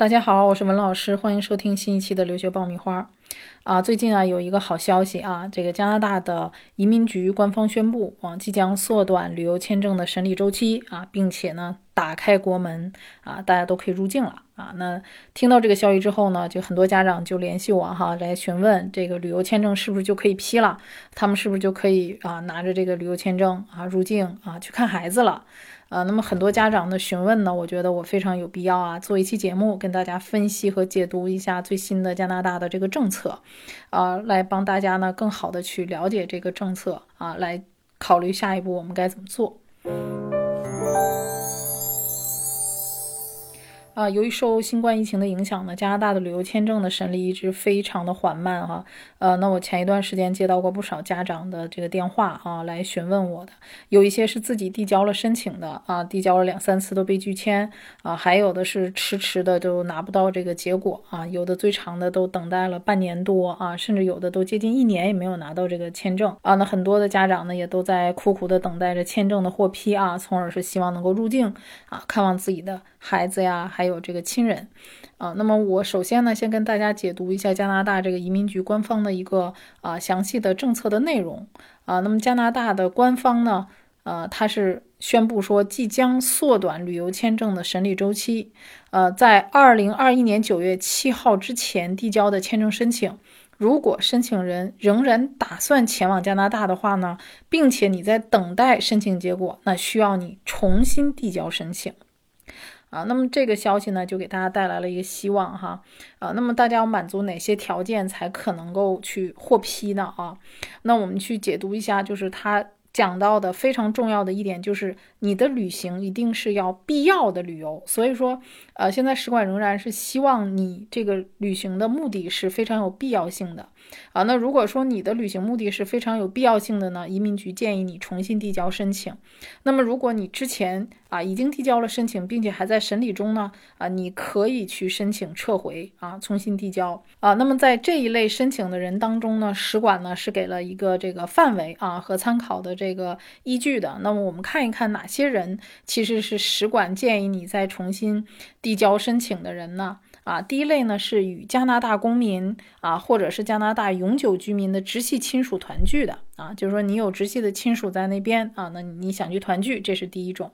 大家好，我是文老师，欢迎收听新一期的留学爆米花。啊，最近啊有一个好消息啊，这个加拿大的移民局官方宣布啊，即将缩短旅游签证的审理周期啊，并且呢打开国门啊，大家都可以入境了啊。那听到这个消息之后呢，就很多家长就联系我哈，来询问这个旅游签证是不是就可以批了，他们是不是就可以啊拿着这个旅游签证啊入境啊去看孩子了。呃，那么很多家长的询问呢，我觉得我非常有必要啊，做一期节目跟大家分析和解读一下最新的加拿大的这个政策，啊，来帮大家呢更好的去了解这个政策啊，来考虑下一步我们该怎么做。啊，由于受新冠疫情的影响呢，加拿大的旅游签证的审理一直非常的缓慢哈。呃，那我前一段时间接到过不少家长的这个电话啊，来询问我的，有一些是自己递交了申请的啊，递交了两三次都被拒签啊，还有的是迟迟的都拿不到这个结果啊，有的最长的都等待了半年多啊，甚至有的都接近一年也没有拿到这个签证啊。那很多的家长呢，也都在苦苦的等待着签证的获批啊，从而是希望能够入境啊，看望自己的孩子呀。还有有这个亲人，啊，那么我首先呢，先跟大家解读一下加拿大这个移民局官方的一个啊详细的政策的内容啊。那么加拿大的官方呢，呃，它是宣布说即将缩短旅游签证的审理周期，呃，在二零二一年九月七号之前递交的签证申请，如果申请人仍然打算前往加拿大的话呢，并且你在等待申请结果，那需要你重新递交申请。啊，那么这个消息呢，就给大家带来了一个希望哈。啊，那么大家要满足哪些条件才可能够去获批呢？啊，那我们去解读一下，就是它讲到的非常重要的一点，就是你的旅行一定是要必要的旅游。所以说，呃，现在使馆仍然是希望你这个旅行的目的是非常有必要性的。啊，那如果说你的旅行目的是非常有必要性的呢，移民局建议你重新递交申请。那么如果你之前啊已经递交了申请，并且还在审理中呢，啊，你可以去申请撤回啊，重新递交啊。那么在这一类申请的人当中呢，使馆呢是给了一个这个范围啊和参考的这个依据的。那么我们看一看哪些人其实是使馆建议你再重新递交申请的人呢？啊，第一类呢是与加拿大公民啊，或者是加拿大永久居民的直系亲属团聚的啊，就是说你有直系的亲属在那边啊，那你想去团聚，这是第一种。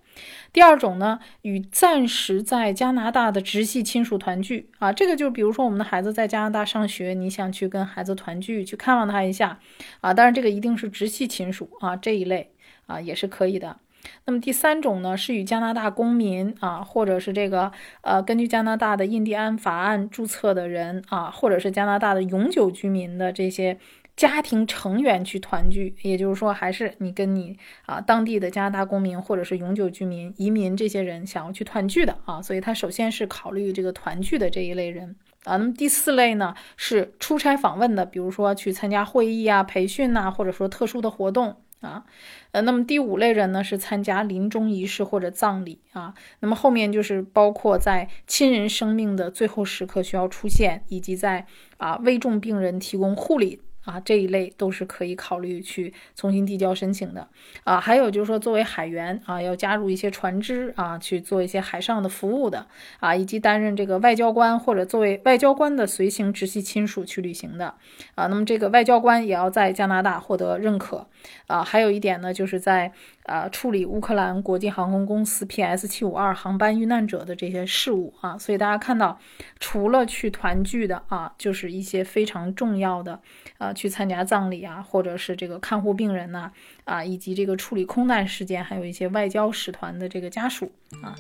第二种呢，与暂时在加拿大的直系亲属团聚啊，这个就比如说我们的孩子在加拿大上学，你想去跟孩子团聚，去看望他一下啊，当然这个一定是直系亲属啊，这一类啊也是可以的。那么第三种呢，是与加拿大公民啊，或者是这个呃，根据加拿大的印第安法案注册的人啊，或者是加拿大的永久居民的这些家庭成员去团聚，也就是说，还是你跟你啊当地的加拿大公民或者是永久居民移民这些人想要去团聚的啊，所以他首先是考虑这个团聚的这一类人啊。那么第四类呢，是出差访问的，比如说去参加会议啊、培训呐，或者说特殊的活动。啊，呃，那么第五类人呢是参加临终仪式或者葬礼啊，那么后面就是包括在亲人生命的最后时刻需要出现，以及在啊危重病人提供护理。啊，这一类都是可以考虑去重新递交申请的啊。还有就是说，作为海员啊，要加入一些船只啊，去做一些海上的服务的啊，以及担任这个外交官或者作为外交官的随行直系亲属去旅行的啊。那么这个外交官也要在加拿大获得认可啊。还有一点呢，就是在。啊，处理乌克兰国际航空公司 PS 七五二航班遇难者的这些事务啊，所以大家看到，除了去团聚的啊，就是一些非常重要的，呃，去参加葬礼啊，或者是这个看护病人呐，啊，以及这个处理空难事件，还有一些外交使团的这个家属啊。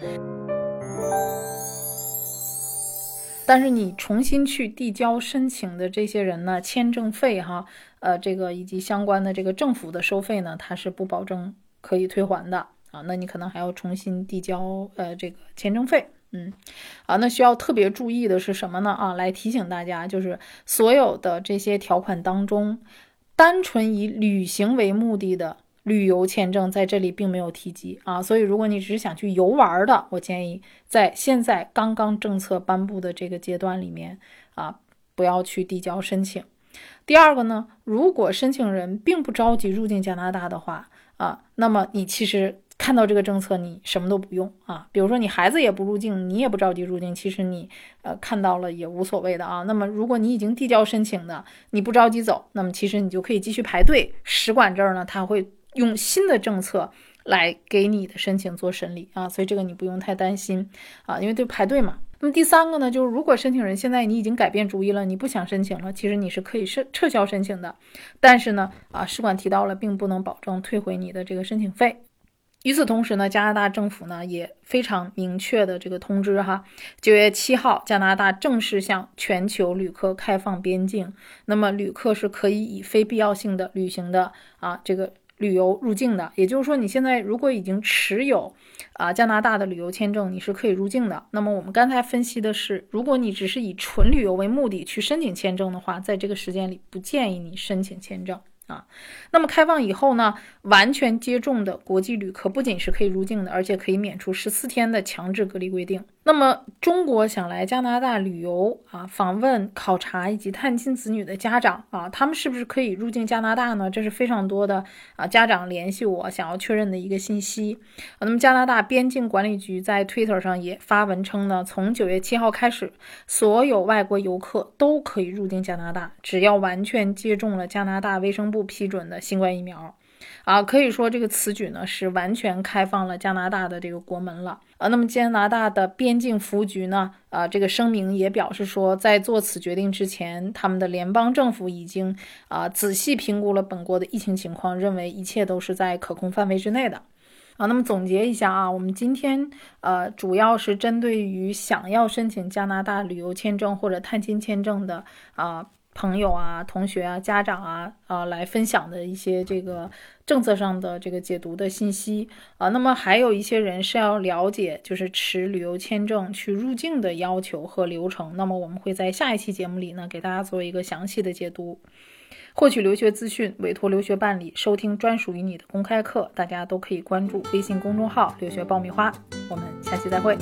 但是你重新去递交申请的这些人呢，签证费哈，呃，这个以及相关的这个政府的收费呢，它是不保证。可以退还的啊，那你可能还要重新递交呃这个签证费，嗯，啊，那需要特别注意的是什么呢？啊，来提醒大家，就是所有的这些条款当中，单纯以旅行为目的的旅游签证在这里并没有提及啊，所以如果你只是想去游玩的，我建议在现在刚刚政策颁布的这个阶段里面啊，不要去递交申请。第二个呢，如果申请人并不着急入境加拿大的话，啊，那么你其实看到这个政策，你什么都不用啊。比如说你孩子也不入境，你也不着急入境，其实你呃看到了也无所谓的啊。那么如果你已经递交申请的，你不着急走，那么其实你就可以继续排队。使馆这儿呢，他会用新的政策来给你的申请做审理啊，所以这个你不用太担心啊，因为对排队嘛。那么第三个呢，就是如果申请人现在你已经改变主意了，你不想申请了，其实你是可以撤撤销申请的。但是呢，啊，使馆提到了，并不能保证退回你的这个申请费。与此同时呢，加拿大政府呢也非常明确的这个通知哈，九月七号，加拿大正式向全球旅客开放边境，那么旅客是可以以非必要性的旅行的啊这个旅游入境的。也就是说，你现在如果已经持有啊加拿大的旅游签证，你是可以入境的。那么我们刚才分析的是，如果你只是以纯旅游为目的去申请签证的话，在这个时间里不建议你申请签证。啊，那么开放以后呢，完全接种的国际旅客不仅是可以入境的，而且可以免除十四天的强制隔离规定。那么，中国想来加拿大旅游啊、访问、考察以及探亲子女的家长啊，他们是不是可以入境加拿大呢？这是非常多的啊家长联系我想要确认的一个信息。那么，加拿大边境管理局在 Twitter 上也发文称呢，从九月七号开始，所有外国游客都可以入境加拿大，只要完全接种了加拿大卫生部批准的新冠疫苗。啊，可以说这个此举呢是完全开放了加拿大的这个国门了。啊，那么加拿大的边境服务局呢，啊，这个声明也表示说，在做此决定之前，他们的联邦政府已经啊仔细评估了本国的疫情情况，认为一切都是在可控范围之内的。啊，那么总结一下啊，我们今天呃主要是针对于想要申请加拿大旅游签证或者探亲签证的啊。朋友啊、同学啊、家长啊，啊，来分享的一些这个政策上的这个解读的信息啊。那么还有一些人是要了解，就是持旅游签证去入境的要求和流程。那么我们会在下一期节目里呢，给大家做一个详细的解读。获取留学资讯、委托留学办理、收听专属于你的公开课，大家都可以关注微信公众号“留学爆米花”。我们下期再会。